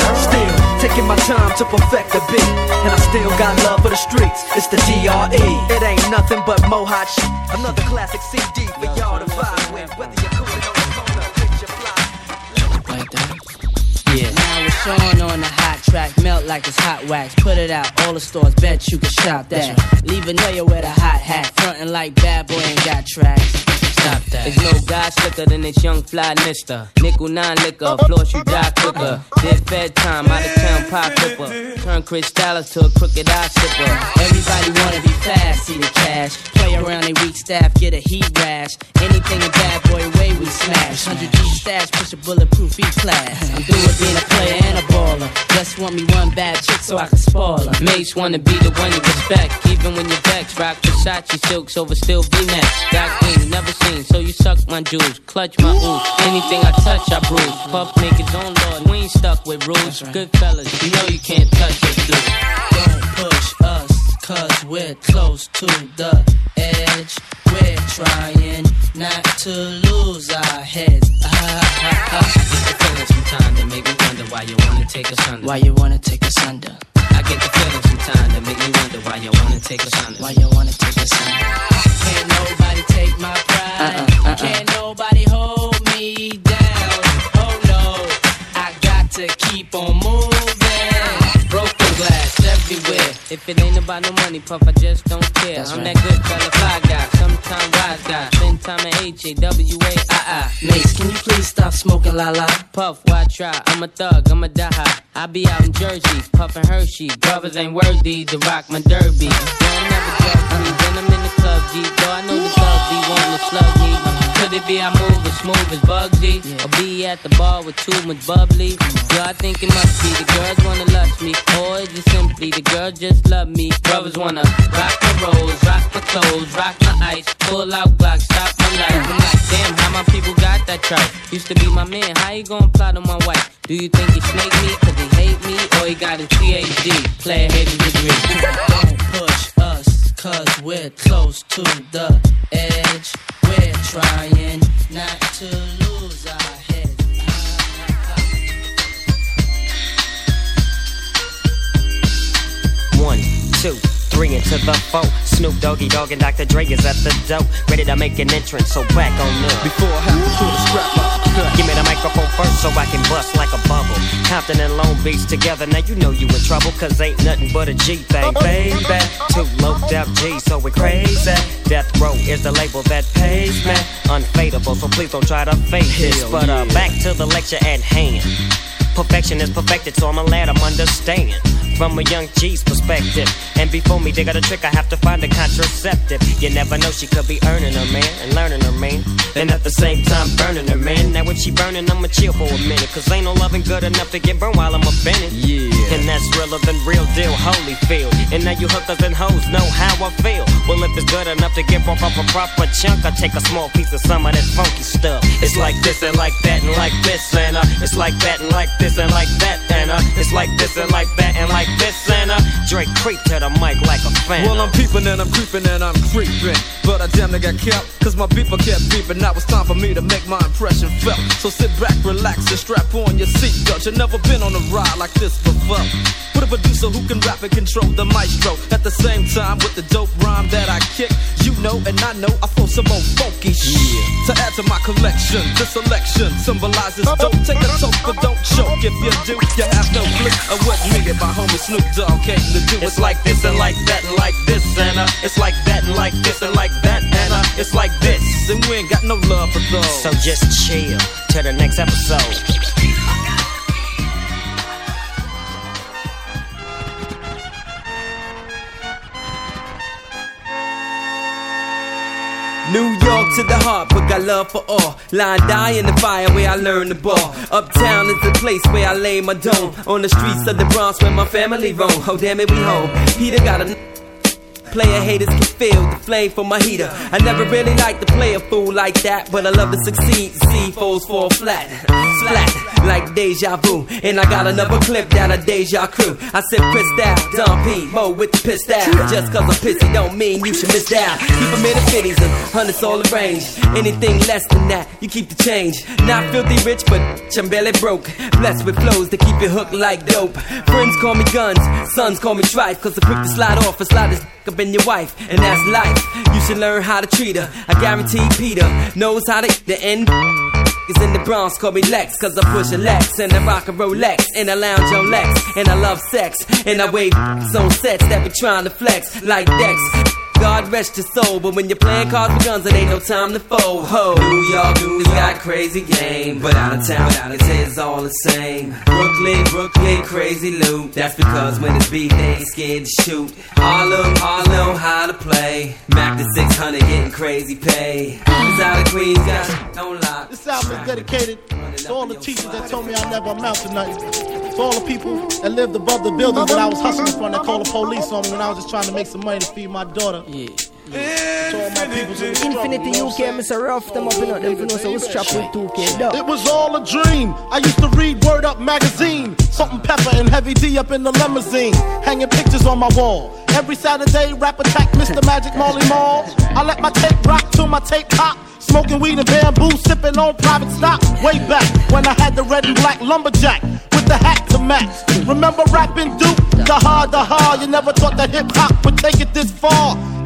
Taking my time to perfect the beat, and I still got love for the streets. It's the DRE. It ain't nothing but mohawk shit. Another classic CD for y'all to vibe with. Whether you're cooling on the corner, picture fly. Like that. Yeah. Now it's Sean on the hot track, melt like it's hot wax. Put it out, all the stores, bet you can shop that. Leave a nigga with a hot hat, frontin' like bad boy ain't got tracks. Stop that. There's no guy slicker than this young fly mister. Nickel nine liquor, floss you die quicker. Did fed time, out of town pie flipper. Turn Chris Dallas to a crooked eye sipper. Everybody wanna be fast, see the cash. Play around a weak staff, get a heat rash. Anything a bad boy way we smash. 100 G stash, push a bulletproof E class. I'm through with being a player and a baller. Just want me one bad chick so I can spoil her. Mates wanna be the one you respect, even when you're. Rock Versace silks over still V-necks. Got green, never seen, so you suck my juice. Clutch my ooze, anything I touch I bruise. Puff make his own laws, we ain't stuck with rules. Good fellas, you know you can't touch us, dude. Don't push us, cause we're close to the edge. We're trying not to lose our heads. I get the feeling sometimes that make me wonder why you wanna take us under. Why you wanna take us under? I get the feeling sometimes that make me wonder why you wanna take us under. Why you wanna take us under? Can't nobody take my pride. Uh-uh, uh-uh. Can't nobody hold me down. If it ain't about no money, puff, I just don't care. That's I'm right. that good fella, fly guy, sometime wise guy. Spend time at H A W A I I. Mase, can you please stop smoking la la? Puff, why try? I'm a thug, I'm a die. I be out in Jersey, puffin' Hershey. Brothers ain't worthy to rock my derby. I'm never drug free. When I'm in the club, G, though I know the club be wanting to slug me. Could it be I move as smooth as Bugsy? Or be at the bar with too much bubbly? Yo, I think it must be the girls wanna lust me. Or is it simply the girls just love me? Brothers wanna rock my rolls, rock my clothes, rock my ice, pull out Glock, stop my life. I'm like, damn, how my people got that tripe? Used to be my man, how you gonna plot on my wife? Do you think he snake me cause he hate me? Or he got his PhD, player hating degree? *laughs* Don't push us, cause we're close to the edge. We're trying not to lose our heads. One, two, three to the four. Snoop Doggy Dogg and Dr. Dre is at the door. Ready to make an entrance, so back on up. Before I have to pull the strap up. Give me the microphone first so I can bust like a bubble. Compton and Long Beach together, now you know you in trouble. Cause ain't nothing but a G thing, baby. Two loped up G, so we crazy. Death Row is the label that pays me. Unfadable, so please don't try to fake this. But uh, back to the lecture at hand. Perfection is perfected, so I'ma let 'em understand. From a young G's perspective. And before me they got a trick, I have to find a contraceptive. You never know, she could be earning her man and learning her man. And at the same time, burning her man. Now, if she burning, I'ma chill for a minute. Cause ain't no loving good enough to get burned while I'm in. Yeah. And that's realer than real deal, Holyfield. And now you hookers and hoes know how I feel. Well, if it's good enough to give off a proper chunk, I take a small piece of some of that funky stuff. It's like this and like that and like this and uh, it's like that and like this and like that and uh, it's like this and like that and like this and uh, Dre creep to the mic like a fan. Well, I'm peeping and I'm creeping and I'm creeping. But I damn near got kept, cause my beeper kept beeping. Now it's time for me to make my impression felt. So sit back, relax, and strap on your seatbelt. You've never been on a ride like this before. With a producer who can rap and control the maestro. At the same time, with the dope rhyme that I kick, you know and I know I throw some more funky shit. To add to my collection, the selection symbolizes dope. Take a toke, but don't choke. If you do, you have no clue of what me and my homie Snoop Dogg came to do. It's like this and like that and like this and uh, it's like that and like this and like that and uh, it's like this. and we ain't got no love for those. So just chill till the next episode. New York to the heart, but got love for all. Line die in the fire where I learn the ball. Uptown is the place where I lay my dome. On the streets of the Bronx where my family roam. Oh damn it, we home. Peter got a Player haters can feel the flame from my heater. I never really liked to play a fool like that, but I love to succeed. See foes fall flat, flat like deja vu. And I got another clip down a deja crew. I said pissed out, Don P, Mo with the pissed out. Just cause I'm pissy don't mean you should miss out. Keep them in the fifties and hundreds all arranged. Anything less than that, you keep the change. Not filthy rich, but I'm barely broke. Blessed with flows that keep you hooked like dope. Friends call me guns, sons call me trife. Cause I'm quick to slide off and slide this up in your wife. And that's life. You should learn how to treat her. I guarantee Peter knows how to the end. Is in the Bronx, call me Lex, cause I push a Lex and I rock a Rolex and I lounge on Lex and I love sex and I wave on sets that be trying to flex like Dex. God rest your soul, but when you're playing cards with guns, it ain't no time to fold. Ho, New York, New got crazy game, but out of town, out of it's all the same. Brooklyn, Brooklyn, crazy loot. That's because when it's beat, they ain't scared to shoot. Harlem, Harlem, how to play. Mac the 600, getting crazy pay. Cause out of Queens, got don't lie. This album is dedicated to all the teachers that told me I never amount to nothing. To all the people that lived above the buildings that I was hustling from that called the police on me when I was just trying to make some money to feed my daughter. Yeah. To all my people in the struggle, Infinity you know what UK, Mr. Rough, them up in them for know so it's trap with 2K. It was all a dream. I used to read Word Up magazine, Salt-N-Pepa and Heavy D up in the limousine, hanging pictures on my wall. Every Saturday, rap attack Mr. Magic Marley Marl. I let my tape rock till my tape pop. Smoking weed and Bambu, sipping on private stock. Way back when I had the red and black lumberjack with the hat to match. Remember rapping Duke? The hard, the hard. You never thought that hip hop would take it this far.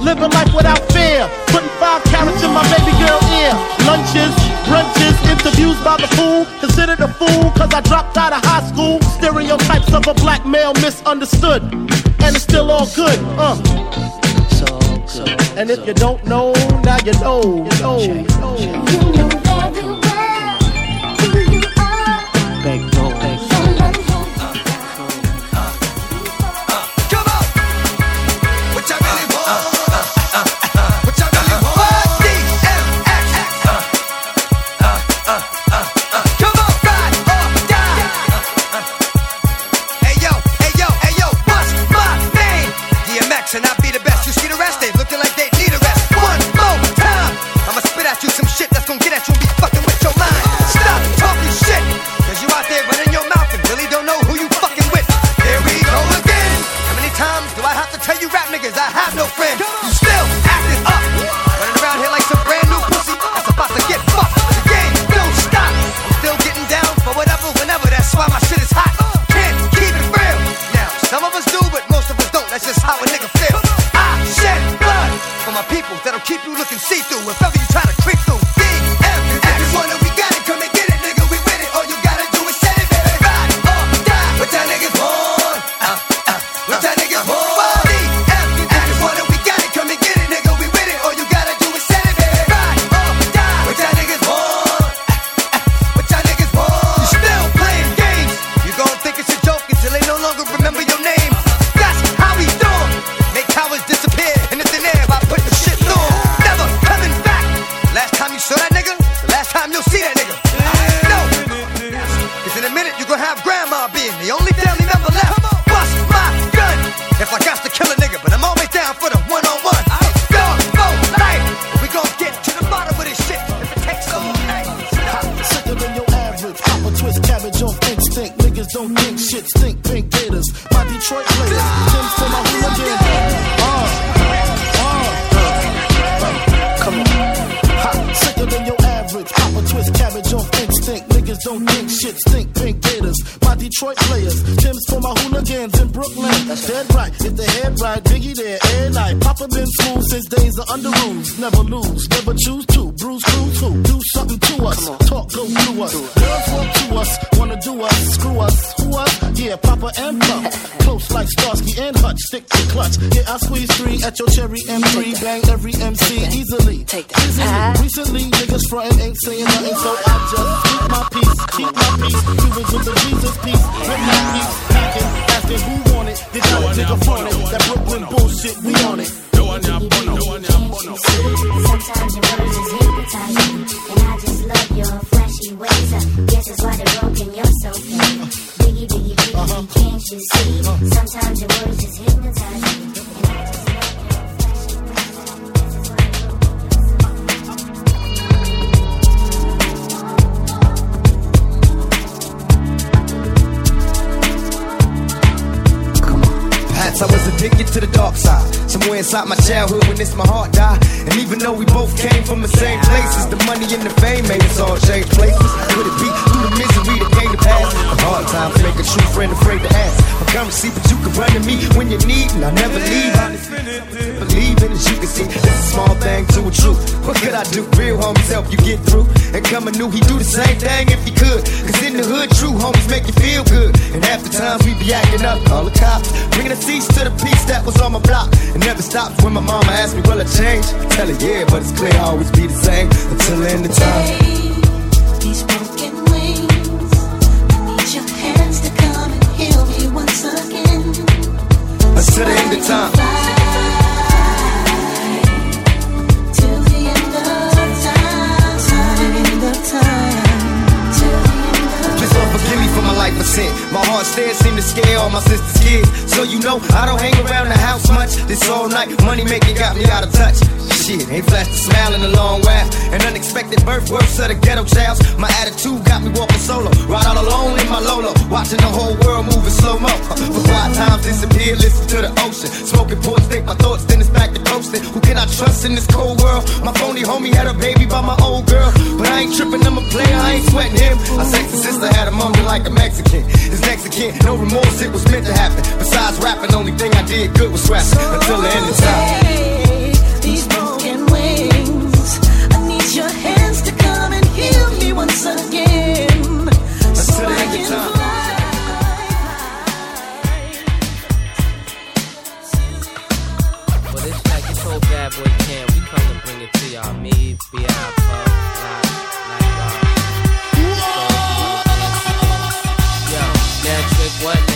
Living life without fear. Putting five carats in my baby girl ear. Lunches, brunches, interviews by the fool. Considered a fool cause I dropped out of high school. Stereotypes of a black male misunderstood. And it's still all good. Uh. So, so, and if you don't know, now you know. You know. You know. Childhood when this my heart died. And even though we both came from the same places, the money and the fame made us all change places. Could it be through the misery that came to pass? A hard time to make a true friend afraid to ask. My currency, but you can run to me when you need, and I never leave. Believe in as you can see, it's a small thing to a truth. What could I do? Real homies help you get through. And coming new, he do the same thing if he could. Cause in the hood, true homies make you feel good. And half the times we be acting up, call the cops. Bringing the cease to the peace that was on my block. It never stops when my mama asks me, will I change? I tell her, yeah, but it's clear I'll always be the same until the end of time. These broken wings. I need your hands to come and heal me once again. Until the end of time. Stairs seem to scare all my sister's kids. So you know I don't hang around the house much. This all night money making got me out of touch. Shit, ain't flashed a smile in a long while. An unexpected birth, worse of the ghetto childs. My attitude got me walking solo. Ride all alone in my Lolo. Watching the whole world moving slow mo. Uh, for quiet times disappear, listen to the ocean. Smoking ports, think my thoughts, then it's back to coasting. Who can I trust in this cold world? My phony homie had a baby by my old girl. But I ain't tripping, I'm a player, I ain't sweating him. I sexy sister had a moment like a Mexican. His Mexican, no remorse, it was meant to happen. Besides rapping, only thing I did good was rap. Until the end of time.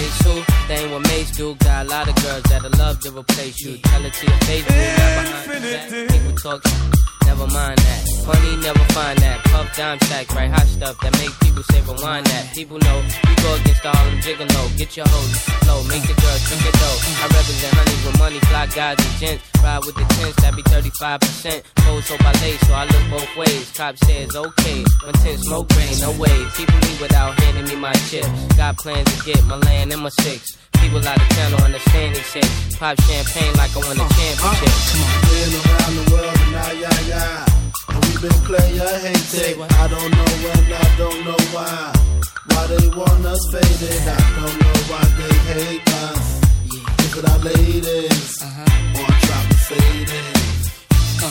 Mase who? They ain't what Mase do. Got a lot of girls that'll love to replace you. Tell it to your face, behind. People talk. Never mind that. Funny, never find that. Puff dime sack, right? Hot stuff that make people say rewind that. People know we go against all them gigolo. Get your hoes low, make the girl drink it though. I represent honeys with money, fly guys and gents. Ride with the tents, that be 35%. Pose so I lay, so I look both ways. Cop says okay, when ten smoke rain, no way. People me without handing me my chips. Got plans to get my land and my six. People out of town don't understand these shit. Pop champagne like I won a uh-huh. championship. Been around the world and now, yeah, yeah. And we been player hated. I don't know when, I don't know why. Why they want us faded. I don't know why they hate us. Look at our ladies. On top of faded. Uh,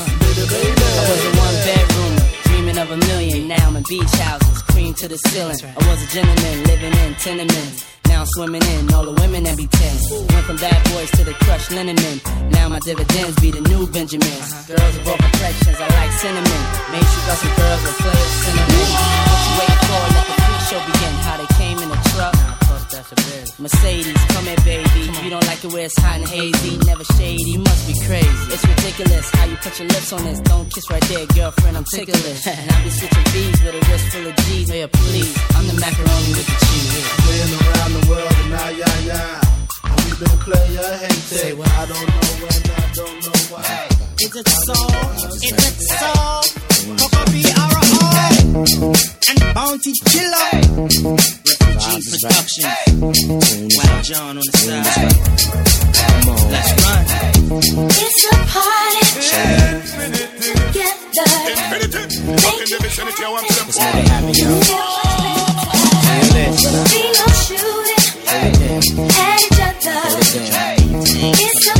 uh. Baby, baby. I was a one bedroom, dreaming of a million. Now I'm in beach houses, cream to the ceiling. I was a gentleman living in tenements. Now I'm swimming in all the women that be tens. Went from bad boys to the crushed linen men. Now my dividends be the new Benjamins. Uh-huh. Girls of all complexions, I like cinnamon. Make sure got some girls with flavor cinnamon. What you waiting for? Let the free show begin. How they came in a truck. Mercedes, come here, baby. You don't like it where it's hot and hazy. Never shady, you must be crazy. It's ridiculous how you put your lips on this. Don't kiss right there, girlfriend. I'm ticklish. *laughs* and I be switching B's with a wrist full of G's. Yeah, please. I'm the macaroni with the cheese. Been around the world and now, yeah, yeah. And we been player hated. I don't know when, I don't know why. Is it so? Is it so? Coca B R O and Bounty Killer. production. Wow, John on the side. Let's run. It's a party. Together. Be no shooting at each other. It's a party.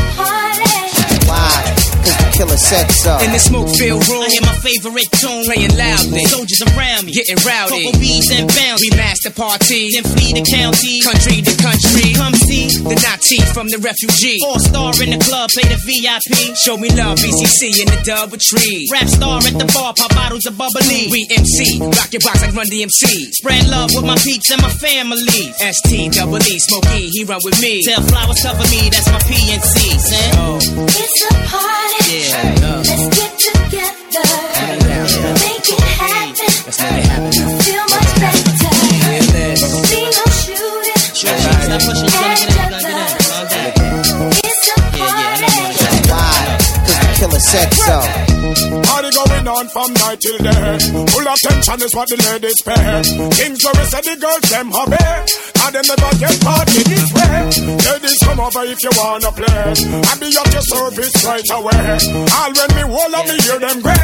Why? The killer said so. Uh. In the smoke mm-hmm. filled room, I hear my favorite tune playing loudly. Mm-hmm. Soldiers around me, getting rowdy. Couple beats and bounce. We master party, then flee the county, country to country. Come see the Nazi from the refugee. All star in the club, play the VIP. Show me love, BCC in the dub with tree. Rap star at the bar, pop bottles of bubbly. We MC, rock your box like Run DMC. Spread love with my peeps and my family. ST double E, Smokey, he run with me. Tell flowers cover me, that's my PNC. Sam. Oh. It's a party. Yeah, Let's get together. Make it happen. Let's make it happen. Feel much better. Feel this. Be no shooting Sure, sure. Stop pushing, you're gonna get it, you're gonna get it. Calm down. It's a party. Why? Cause the killer said so. On from night till day. Full attention is what the ladies pay. Kings where say the girls them hobby. And them never get party this way. Ladies come over if you wanna play. I be at your service right away. All when me on me hear them gray.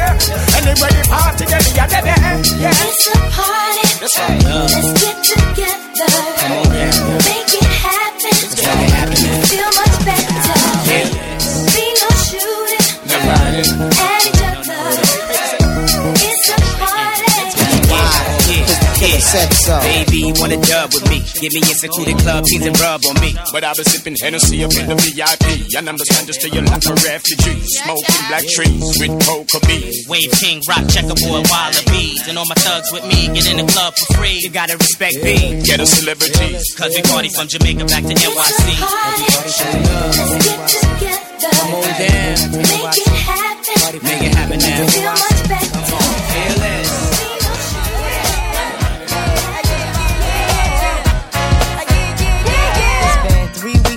Anyway the party get the other day. Yeah. It's a party. Let's get together. Make it happen. Feel much better. Said so. Baby, wanna dub with me? Give me a secluded club, tease and rub on me. But I've been sipping Hennessy up in the VIP. And I'm the standard to your life a refugee. Smoking black trees with cocaine. Wave King, rock checkerboard, wallabies. And all my thugs with me, get in the club for free. You gotta respect me. Get a celebrity. Cause we party from Jamaica back to NYC. Let's get together. Come on down. Make it happen. Make it happen now.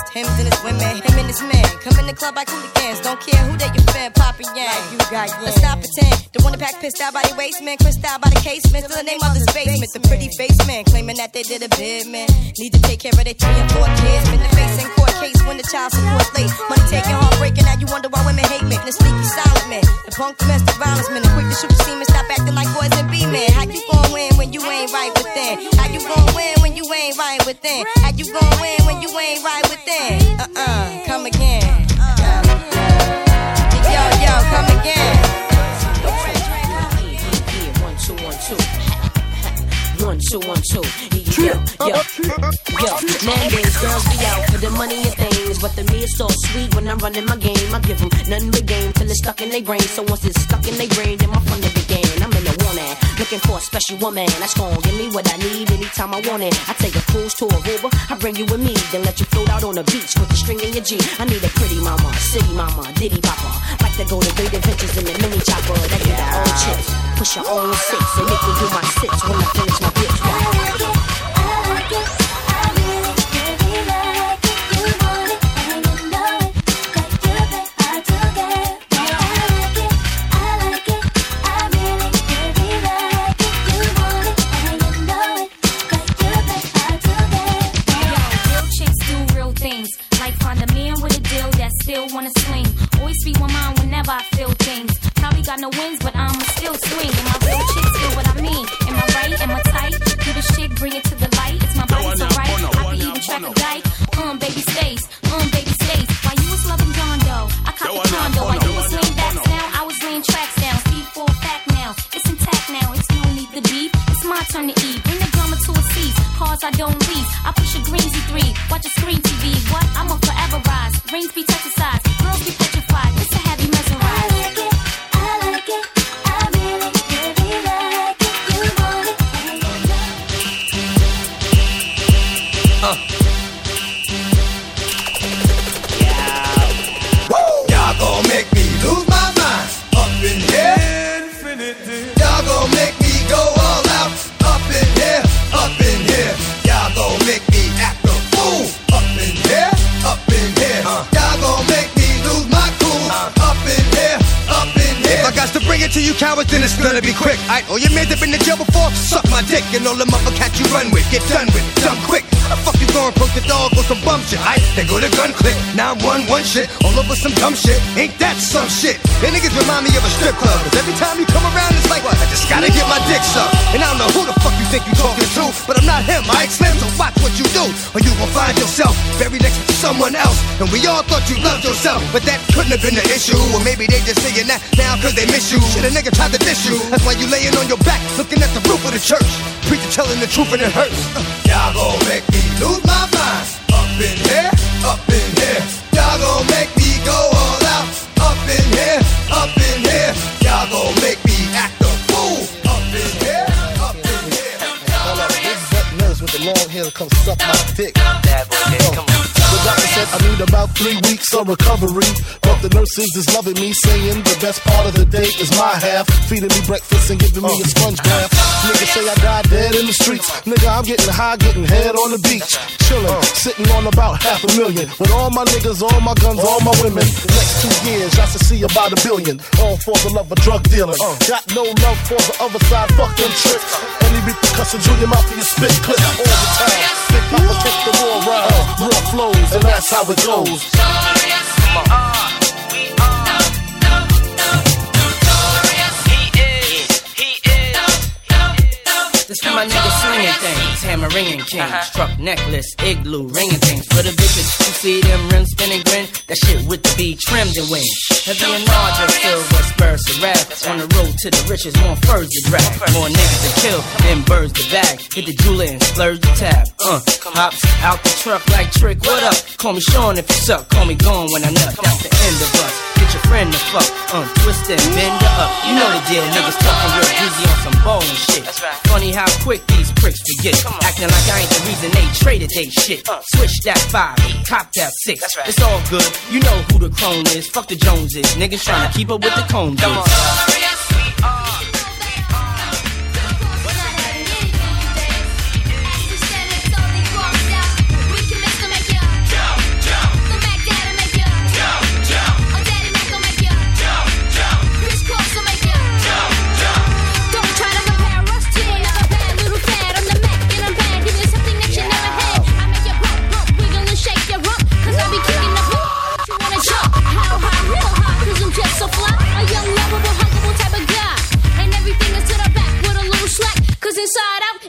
And his and his women. Him and his men. come in the club like hooligans. Don't care who they poppin' you got Let's stop pretend. The one pack pissed out by the waist man, crissed out by the casement. Still the name of this basement. The pretty face man claiming that they did a bid man. Need to take care of their three and four kids. Been the face in court case when the child support late. Money taking, heartbreaking. Now you wonder why women hate me. The sneaky silent man, the punk domestic violence man, the quick to shoot the semen. Stop acting like boys and be men. How you gon' win when you ain't right within? How you gon' win when you ain't right within? How you gon' win when you ain't right within? Uh uh, come again. Yo come again. One, two, one, two. One, two, one, two. Yo, yo, yo. Nowadays, girls be out for the money and things. But to me, it's so sweet when I'm running my game. I give them nothing but game till it's stuck in their brain. So once it's stuck in their brain, then my fun to began. I'm in the one looking for a special woman that's gonna give me what I need anytime I want it. I take a cruise to Aruba, I bring you with me, then let you float out on the beach with the string in your G. I need a pretty mama, city mama, ditty papa. Like to go to great adventures in the mini chopper. That get their own chips, push your own six, and make me do my six when I finish my bitch. But I'ma still swing. And my real chicks feel what I mean. Am I right? Am I tight? Do the shit, bring it to the light. It's my body so right. I can even track dyke. Um, baby stays. Um, baby stays. While you was loving Gondo, I caught the condo. While you was laying backs down, I was laying tracks down. Speed full fact now. It's intact now. It's no need to beef. It's my turn to eat. Bring the drama to a cease. Cars I don't over some dumb shit. Ain't that some shit? They niggas remind me of a strip club, cause every time you come around, it's like, what? I just gotta get my dick sucked. And I don't know who the fuck you think you talking to, but I'm not him, I explain, so watch what you do, or you gon' find yourself buried next to someone else. And we all thought you loved yourself, but that couldn't have been the issue. Or maybe they just saying that now cause they miss you. Shit, a nigga tried to diss you. That's why you laying on your back, looking at the roof of the church. Preacher telling the truth and it hurts. Uh, y'all gon' make me lose my mind. Up in here, up in here. Y'all gon' make me with the long hair come suck my dick. Bad boy, come on. The doctor said I need about three weeks of recovery. But the nurses is loving me, saying the best part of the day is my half. Feeding me breakfast and giving me a sponge bath. Niggas say I died dead in the streets. Nigga, I'm getting high, getting head on the beach. Chillin', sitting on about half a million. With all my niggas, all my guns, all my women. Next two years, I should see about a billion. All for the love of drug dealing. Got no love for the other side, fuck them tricks. Any repercussions, you your mouth for your spit clip all the time. Big Papa kick the raw rhyme, raw flows, and that's how it goes. For my niggas slinging things, hammer ringing kings, uh-huh. truck necklace, igloo ringing things. For the bitches who see them rims spinning grin, that shit with the B trimmed and wings. Heavy and larger, to the riches, more furs to drag. More niggas to kill then birds to bag. Hit the jeweler and splurge the tab. Uh, hops out the truck like trick, what up? Call me Sean if you suck, call me gone when I nut. That's the end of us. Get your friend to fuck, uh, twist and bend her up. You know the deal, niggas talking real greasy on some ball and shit. Funny how quick these pricks forget. Acting like I ain't the reason they traded they shit. Switch that five, cop that six. It's all good, you know who the crone is. Fuck the Joneses, niggas trying to keep up with the cone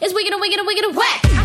is wicked and wicked and wicked and whack.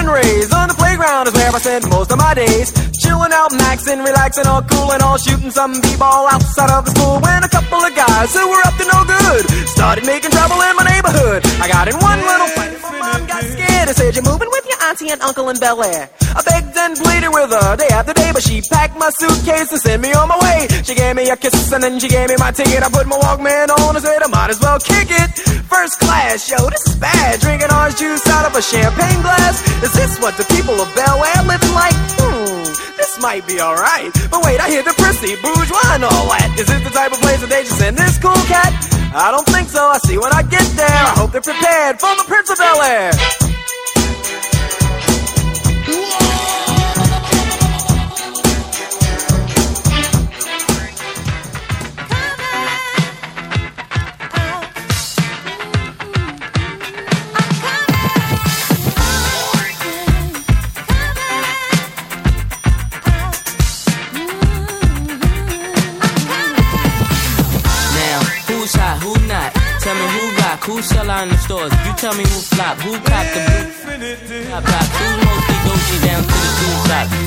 on the playground is where I spend most of my days. Chilling out, maxing, relaxing, all cool and all shooting some b-ball outside of the school. When a couple of guys who were up to no good started making trouble in my neighborhood. I got in one little fight. My mom got scared and said, "You're moving with your auntie and uncle in Bel Air." I begged and pleaded with her day after day, but she packed my suitcase and sent me on my way. She gave me a kiss and then she gave me my ticket. I put my Walkman on and said I might as well kick it. First class, yo, this is bad. Drinking orange juice out of a champagne glass. Is this what the people of Bel Air living like? Hmm, this might be alright. But wait, I hear the prissy, bourgeois and all that. Is this the type of place that they just send this cool cat? I don't think so. I see when I get there. I hope they're prepared for the Prince of Bel Air. Who sell out in the stores. You tell me who flop, who cop the blue top top. Who's mostly doji down to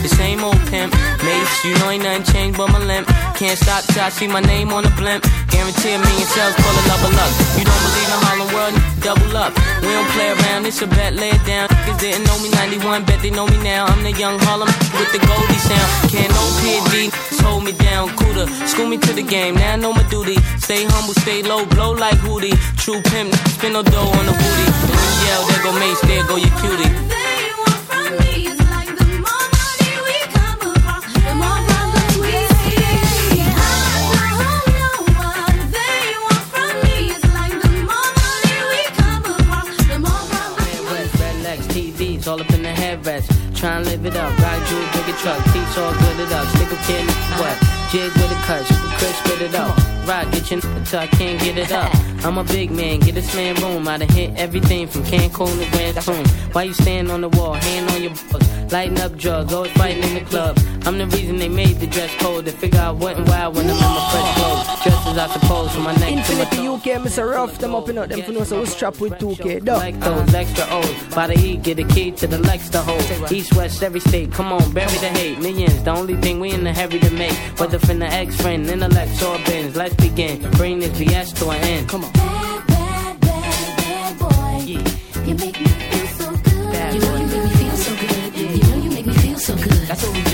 the same old pimp, Mase. You know ain't nothing changed but my limp. Can't stop till I see my name on the blimp. Guarantee a million sales full of level up. You don't believe in Harlem World? Double up. We don't play around, it's a bet, lay it down. Niggas didn't know me 91, bet they know me now. I'm the young Harlem with the Goldie sound. Can't no PD, hold me down, cooler. School me to the game, now I know my duty. Stay humble, stay low, blow like Hootie. True pimp, spin no dough on the booty. And yell, there go Mase, there go your cutie. The. Try and live it up. Ride jewel, bigger truck. Teach all good it up. Stick a kid in the what? Jig with a cut. Chris spit it up. Ride, get your n until I can't get it up. I'm a big man, get this man room. I done hit everything from Cancun to Cancun. Why you stand on the wall, hand on your butt? Lighting up drugs, always fighting in the club. I'm the reason they made the dress code. They figure out what and why when I'm in my fresh clothes. Dressed as I suppose from my neck to my Infinity UK, Mr. Rough, them up in out them for know so we strap with 2K. Dog. like those extra O's. By the E, get a key to the Lex to hold. East, West, every state. Come on, bury the hate. Millions, the only thing we in the heavy to make. Whether from the ex friend, intellect, or bins. Let's begin. Bring this BS to an end. Come on. You make me feel so good. You know you make me feel so good. You know you make me feel so good. That's what we do.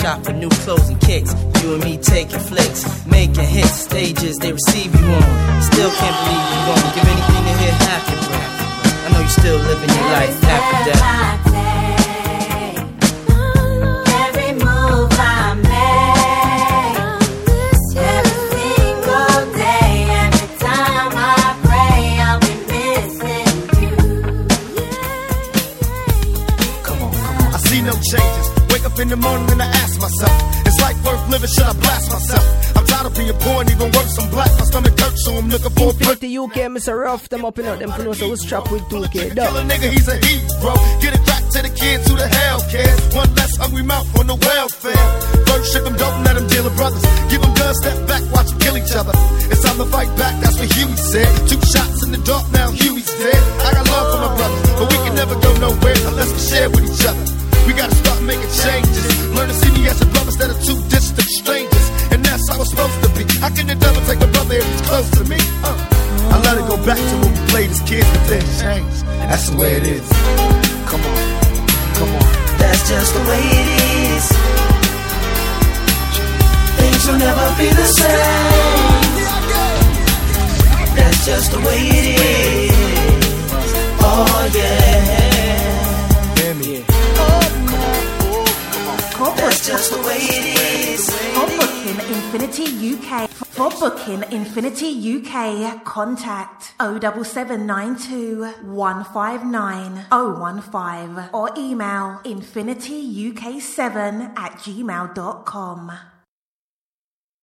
Shop for new clothes and kicks. You and me taking flicks, UK, Mr. Rough, them up in out them for know so trap with 2K, Kill a nigga, he's a hero. Get it back to the kids who the hell cares. One less hungry mouth on the welfare. First ship them, don't let them deal with brothers. Give them guns, step back, watch them kill each other. It's time to fight back, that's what Huey said. Two shots in the dark, now Huey's That's the way it is. Come on, come on. That's just the way it is. Things will never be the same. That's just the way it is. Oh yeah. That's just the way it is. For booking Infinity UK, for booking Infinity UK, contact 07792 159 015 or email infinityuk7 at gmail.com.